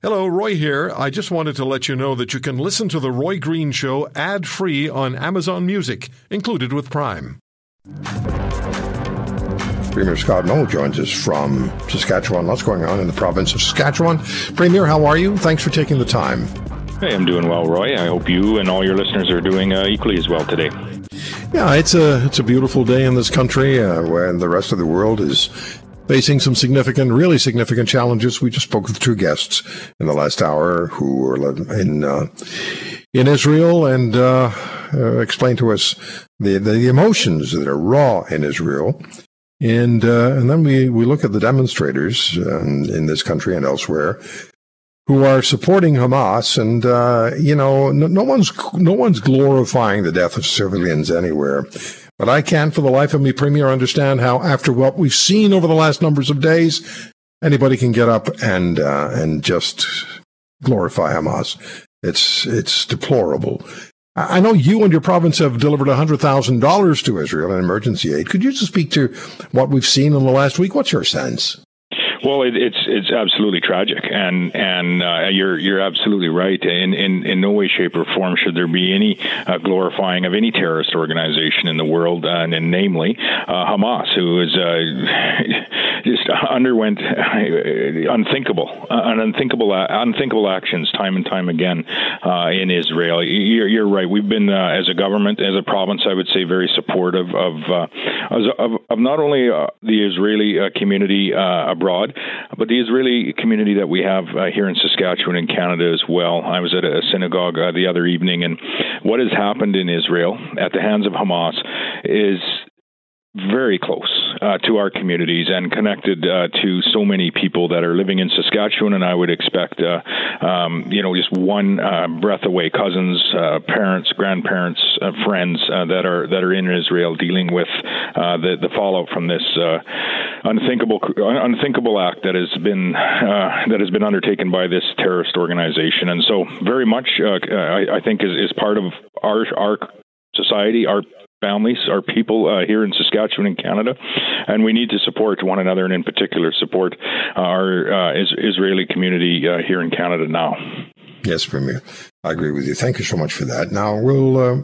Hello, Roy here. I just wanted to let you know that you can listen to The Roy Green Show ad free on Amazon Music, included with Prime. Premier Scott Moe joins us from Saskatchewan. What's going on in the province of Saskatchewan? Premier, how are you? Thanks for taking the time. Hey, I'm doing well, Roy. I hope you and all your listeners are doing uh, equally as well today. Yeah, it's a it's a beautiful day in this country, uh, when the rest of the world is facing some significant, really significant challenges. We just spoke with two guests in the last hour who were in uh, in Israel and uh, uh, explained to us the, the emotions that are raw in Israel. And uh, and then we, we look at the demonstrators um, in this country and elsewhere who are supporting Hamas, and uh, you know, no, no, one's no one's glorifying the death of civilians anywhere. But I can't, for the life of me, Premier, understand how, after what we've seen over the last numbers of days, anybody can get up and uh, and just glorify Hamas. It's it's deplorable. I know you and your province have delivered $100,000 to Israel in emergency aid. Could you just speak to what we've seen in the last week? What's your sense? Well, it, it's it's absolutely tragic, and and uh, you're you're absolutely right. In, in in no way, shape, or form should there be any uh, glorifying of any terrorist organization in the world, uh, and, and namely uh, Hamas, who is uh, just underwent uh, unthinkable, an unthinkable, unthinkable actions time and time again in Israel. You're, you're right. We've been as a government, as a province, I would say, very supportive of of, of not only the Israeli community abroad but the Israeli community that we have uh, here in Saskatchewan and Canada as well. I was at a synagogue uh, the other evening, and what has happened in Israel at the hands of Hamas is very close uh, to our communities and connected uh, to so many people that are living in Saskatchewan, and I would expect, uh, um, you know, just one uh, breath away, cousins, uh, parents, grandparents, friends that are that are in Israel dealing with the the fallout from this unthinkable unthinkable act that has been that has been undertaken by this terrorist organization, and so very much, I, I think, is, is part of our our society, our families, our people uh, here in Saskatchewan and Canada, and we need to support one another, and in particular, support our uh, is- Israeli community uh, here in Canada now. Yes, Premier, I agree with you. Thank you so much for that. Now we'll. Uh,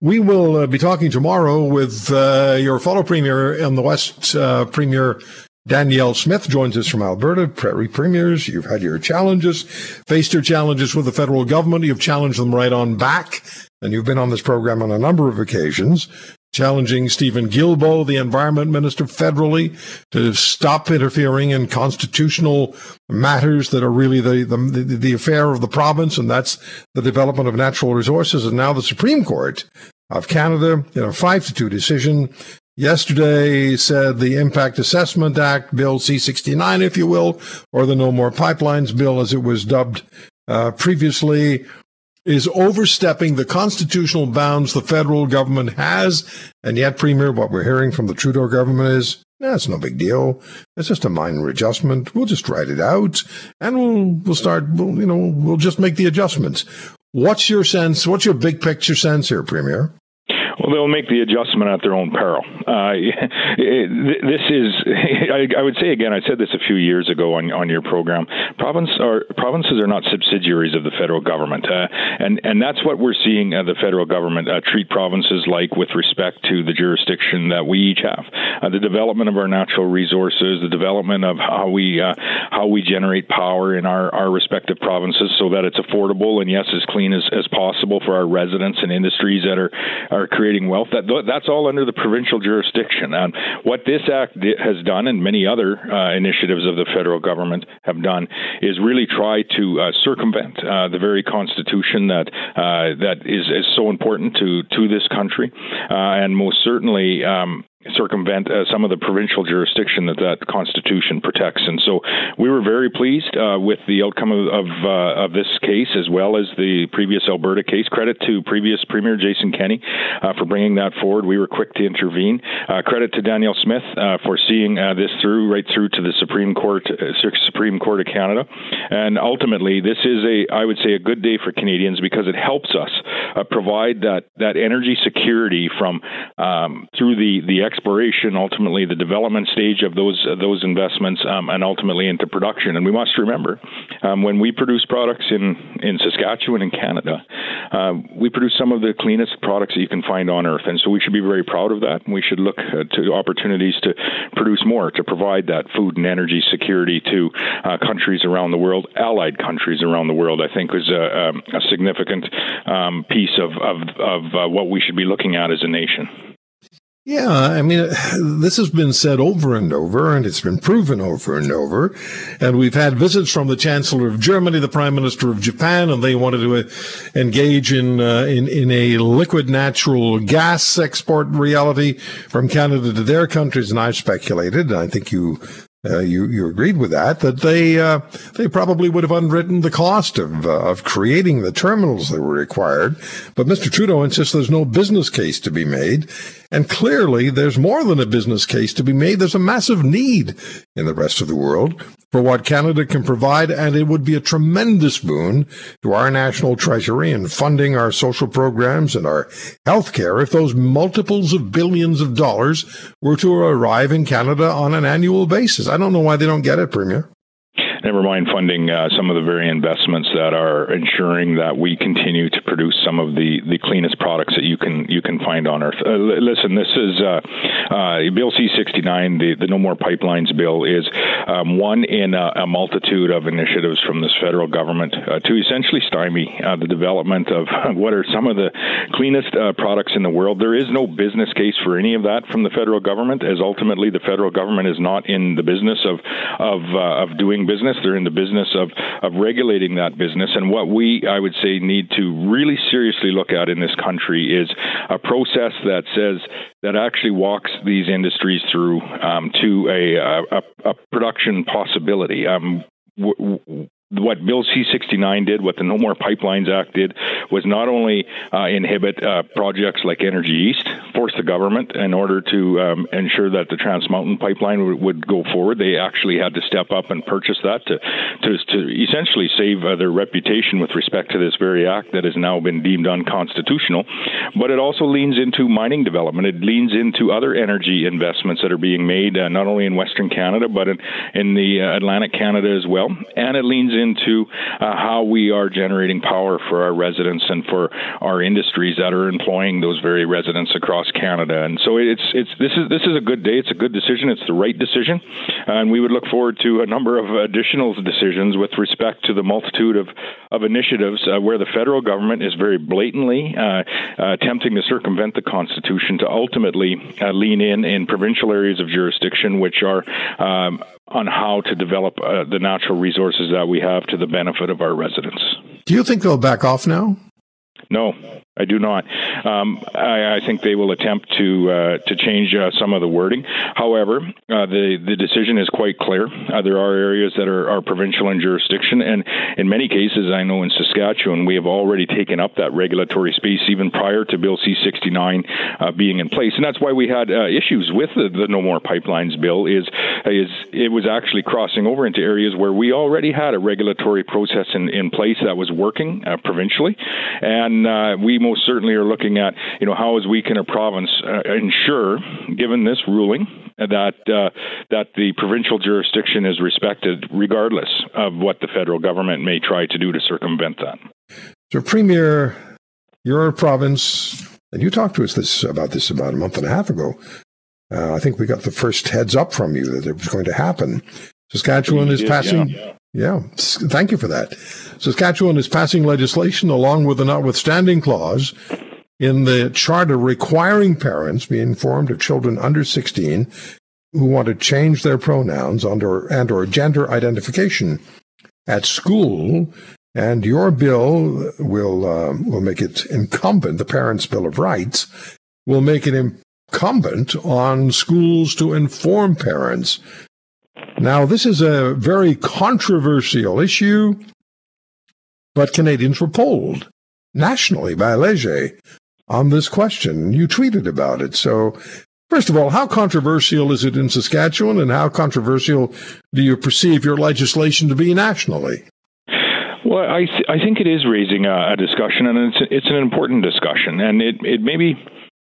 we will uh, be talking tomorrow with uh, your fellow premier in the West, Premier Danielle Smith joins us from Alberta. Prairie premiers, you've had your challenges, faced your challenges with the federal government. You've challenged them right on back. And you've been on this program on a number of occasions, challenging Stephen Guilbeault, the environment minister federally, to stop interfering in constitutional matters that are really the, the, the affair of the province. And that's the development of natural resources. And now the Supreme Court of Canada, in a five to two decision, yesterday said the Impact Assessment Act, Bill C69, if you will, or the No More Pipelines Bill, as it was dubbed uh, previously, is overstepping the constitutional bounds the federal government has. And yet, Premier, what we're hearing from the Trudeau government is, that's no big deal. It's just a minor adjustment. We'll just write it out and we'll, we'll start, we'll, you know, we'll just make the adjustments. What's your sense? What's your big picture sense here, Premier? Well, they'll make the adjustment at their own peril. Uh, this is, I, would say again, I said this a few years ago on, on your program. Province are, provinces are not subsidiaries of the federal government, uh, and and that's what we're seeing uh, the federal government uh, treat provinces like with respect to the jurisdiction that we each have. Uh, the development of our natural resources, the development of how we uh, how we generate power in our, our respective provinces, so that it's affordable and yes, as clean as, as possible for our residents and industries that are are creating wealth. That that's all under the provincial jurisdiction. And what this act has done, and many other uh, initiatives of the federal government have done, is really try to uh, circumvent uh, the very constitution that uh, that is, is so important to to this country, uh, and most certainly um, circumvent uh, some of the provincial jurisdiction that that constitution protects. And so we were very pleased uh, with the outcome of of, uh, of, this case as well as the previous Alberta case. Credit to previous Premier Jason Kenney uh, for bringing that forward. We were quick to intervene. Uh, credit to Danielle Smith uh, for seeing this through right through to the Supreme Court Supreme Court of Canada. And ultimately, this is a I would say a good day for Canadians because it helps us provide that that energy security from um, through the the exploration, ultimately the development stage of those those investments, um, and ultimately into production. And we must remember um, when we produce products in in Saskatchewan and Canada, uh, we produce some of the cleanest products that you can find on earth, and so we should be very proud of that. We should look uh, to opportunities to produce more to provide that food and energy security to uh, countries around the world, allied countries around the world. I think is a, a significant um, piece of of, of uh, what we should be looking at as a nation. Yeah, I mean, this has been said over and over, and it's been proven over and over. And we've had visits from the Chancellor of Germany, the Prime Minister of Japan, and they wanted to uh, engage in uh, in in a liquid natural gas export reality from Canada to their countries. And I've speculated, and I think you uh, you you agreed with that that they uh, they probably would have unwritten the cost of uh, of creating the terminals that were required, but Mr. Trudeau insists there's no business case to be made, and clearly there's more than a business case to be made. There's a massive need in the rest of the world for what Canada can provide, and it would be a tremendous boon to our national treasury in funding our social programs and our health care if those multiples of billions of dollars were to arrive in Canada on an annual basis. I don't know why they don't get it, Premier never mind funding uh, some of the very investments that are ensuring that we continue to produce some of the, the cleanest products that you can you can find on Earth. Uh, listen, this is uh, uh Bill C69, the, the No More Pipelines bill, is um, one in a, a, multitude of initiatives from this federal government uh, to essentially stymie uh, the development of what are some of the cleanest products in the world. There is no business case for any of that from the federal government, as ultimately the federal government is not in the business of of of doing business. They're in the business of, of regulating that business. And what we, I would say, need to really seriously look at in this country is a process that says that actually walks these industries through um, to a, a, a, production possibility. Um, what Bill C69 did, what the No More Pipelines Act did, was not only uh, inhibit uh, projects like Energy East, force the government in order to um, ensure that the Trans Mountain Pipeline w- would go forward. They actually had to step up and purchase that to to, to essentially save uh, their reputation with respect to this very act that has now been deemed unconstitutional. But it also leans into mining development. It leans into other energy investments that are being made uh, not only in Western Canada but in, in the uh, Atlantic Canada as well, and it leans into uh, how we are generating power for our residents and for our industries that are employing those very residents across Canada. And so it's it's this is this is a good day. It's a good decision. It's the right decision, and we would look forward to a number of additional decisions with respect to the multitude of of initiatives uh, where the federal government is very blatantly uh, uh attempting to circumvent the Constitution to ultimately uh, lean in in provincial areas of jurisdiction, which are um, on how to develop uh, the natural resources that we have to the benefit of our residents. Do you think they'll back off now? No, I do not. Um, I, I, think they will attempt to uh, to change uh, some of the wording. However, uh, the the decision is quite clear. Uh, there are areas that are, are, provincial in jurisdiction, and in many cases, I know in Saskatchewan, we have already taken up that regulatory space even prior to Bill C69 uh, being in place, and that's why we had uh, issues with the, the, No More Pipelines bill. Is is it was actually crossing over into areas where we already had a regulatory process in, in place that was working provincially, and we most certainly are looking at, you know, how as we can a province uh, ensure, given this ruling, that uh, that the provincial jurisdiction is respected, regardless of what the federal government may try to do to circumvent that. So, Premier, your province, and you talked to us this about this about a month and a half ago. Uh, I think we got the first heads up from you that it was going to happen. Saskatchewan is passing. Yeah. Yeah, thank you for that. Saskatchewan is passing legislation along with a notwithstanding clause in the charter requiring parents be informed of children under 16 who want to change their pronouns under and or gender identification at school and your bill will uh, will make it incumbent the parents bill of rights will make it incumbent on schools to inform parents now this is a very controversial issue but Canadians were polled nationally by Leger on this question. You tweeted about it. So, first of all, how controversial is it in Saskatchewan, and how controversial do you perceive your legislation to be nationally? Well, I th- I think it is raising a, a discussion, and it's it's an important discussion, and it it maybe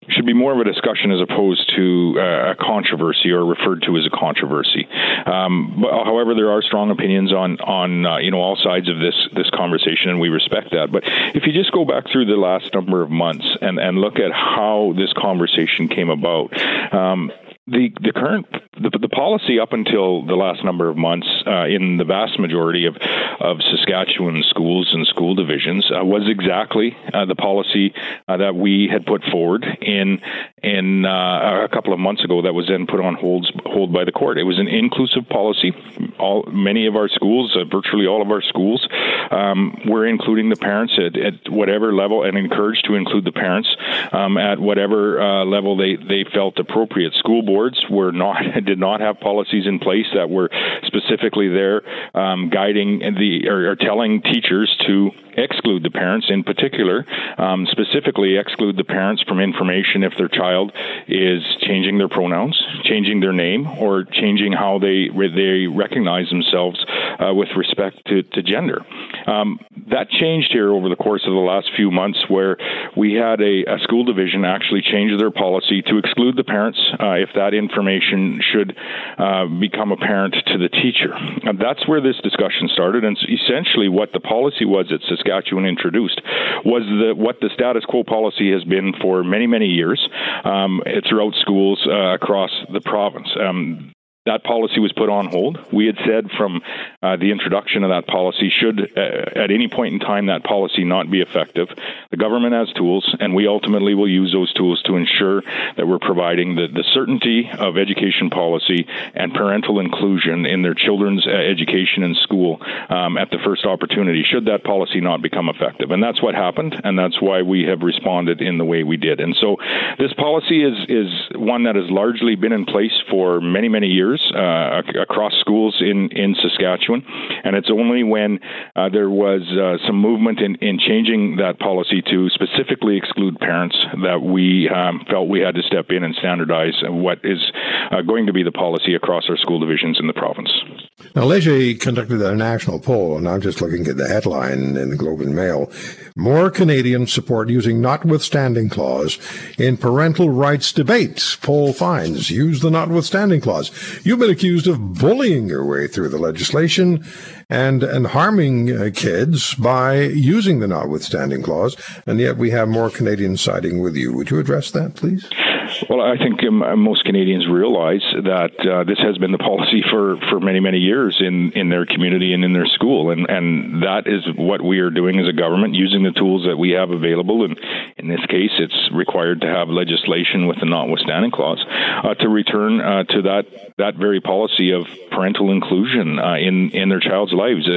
should be more of a discussion as opposed to uh, a controversy or referred to as a controversy. Um, but, however, there are strong opinions on on uh, you know all sides of this this conversation, and we respect that. But if you just go back through the last number of months and and look at how this conversation came about. Um, the the current the, the policy up until the last number of months uh, in the vast majority of of Saskatchewan schools and school divisions uh, was exactly uh, the policy uh, that we had put forward in in uh, a couple of months ago that was then put on hold hold by the court. It was an inclusive policy. All many of our schools, uh, virtually all of our schools, um, were including the parents at, at, whatever level and encouraged to include the parents um, at whatever level they they felt appropriate. School board boards were not did not have policies in place that were specifically there um, guiding the or, or telling teachers to exclude the parents, in particular, um, specifically exclude the parents from information if their child is changing their pronouns, changing their name, or changing how they they recognize themselves uh, with respect to, to gender. Um, that changed here over the course of the last few months, where we had a, a school division actually change their policy to exclude the parents uh, if that information should uh, become apparent to the teacher. And that's where this discussion started, and essentially what the policy was at Saskatchewan introduced was the, what the status quo policy has been for many, many years um, throughout schools uh, across the province. Um, that policy was put on hold. We had said from uh, the introduction of that policy, should uh, at any point in time that policy not be effective, the government has tools, and we ultimately will use those tools to ensure that we're providing the, the certainty of education policy and parental inclusion in their children's uh, education in school um, at the first opportunity, should that policy not become effective. And that's what happened, and that's why we have responded in the way we did. And so this policy is, is one that has largely been in place for many, many years uh, across schools in, in Saskatchewan. And it's only when uh, there was uh, some movement in, in changing that policy to specifically exclude parents that we um, felt we had to step in and standardize what is uh, going to be the policy across our school divisions in the province. Now, Leger conducted a national poll, and I'm just looking at the headline in the Globe and Mail. More Canadians support using notwithstanding clause in parental rights debates. Poll finds use the notwithstanding clause. You've been accused of bullying your way through the legislation and and harming uh, kids by using the notwithstanding clause, and yet we have more Canadians siding with you. Would you address that, please? Well, I think um, uh, most Canadians realize that uh, this has been the policy for, for many, many years in, in their community and in their school. And, and that is what we are doing as a government, using the tools that we have available. And in this case, it's required to have legislation with the notwithstanding clause uh, to return uh, to that, that very policy of parental inclusion uh, in, in their child's lives.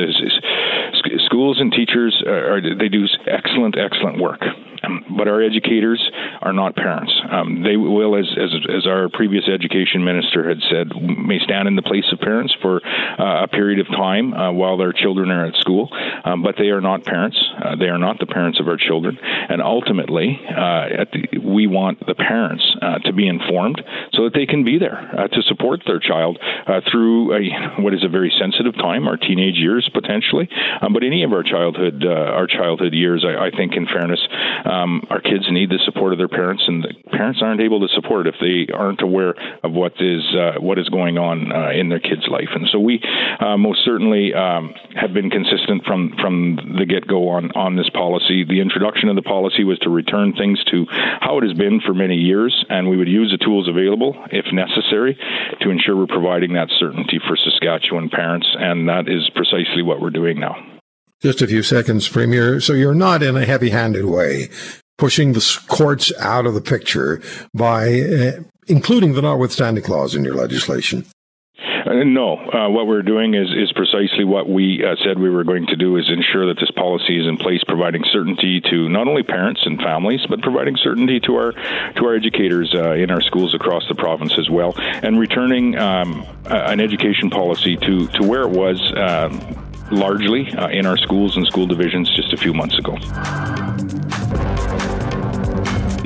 schools and teachers, are, they do excellent, excellent work. Um, but our educators are not parents. Um, they will, as, as, as our previous education minister had said, may stand in the place of parents for uh, a period of time uh, while their children are at school, um, but they are not parents. Uh, they are not the parents of our children. And ultimately, uh, the, we want the parents uh, to be informed so that they can be there uh, to support their child through a, what is a very sensitive time, our teenage years potentially, um, but any of our childhood our childhood years. I, I think, in fairness, um, our kids need the support of their parents, and the parents aren't able to support if they aren't aware of what is uh, what is going on uh, in their kid's life. And so we uh, most certainly um, have been consistent from from the get go on on this policy. The introduction of the policy was to return things to how it has been for many years, and we would use the tools available if necessary to ensure we're providing that certainty for Saskatchewan parents, and that is precisely what we're doing now. Just a few seconds, Premier. So you're not in a heavy handed way pushing the courts out of the picture by uh, including the notwithstanding clause in your legislation. Uh, no, uh, what we're doing is is precisely what we uh, said we were going to do: is ensure that this policy is in place, providing certainty to not only parents and families, but providing certainty to our to our educators uh, in our schools across the province as well, and returning um, an education policy to to where it was. Um, largely uh, in our schools and school divisions just a few months ago.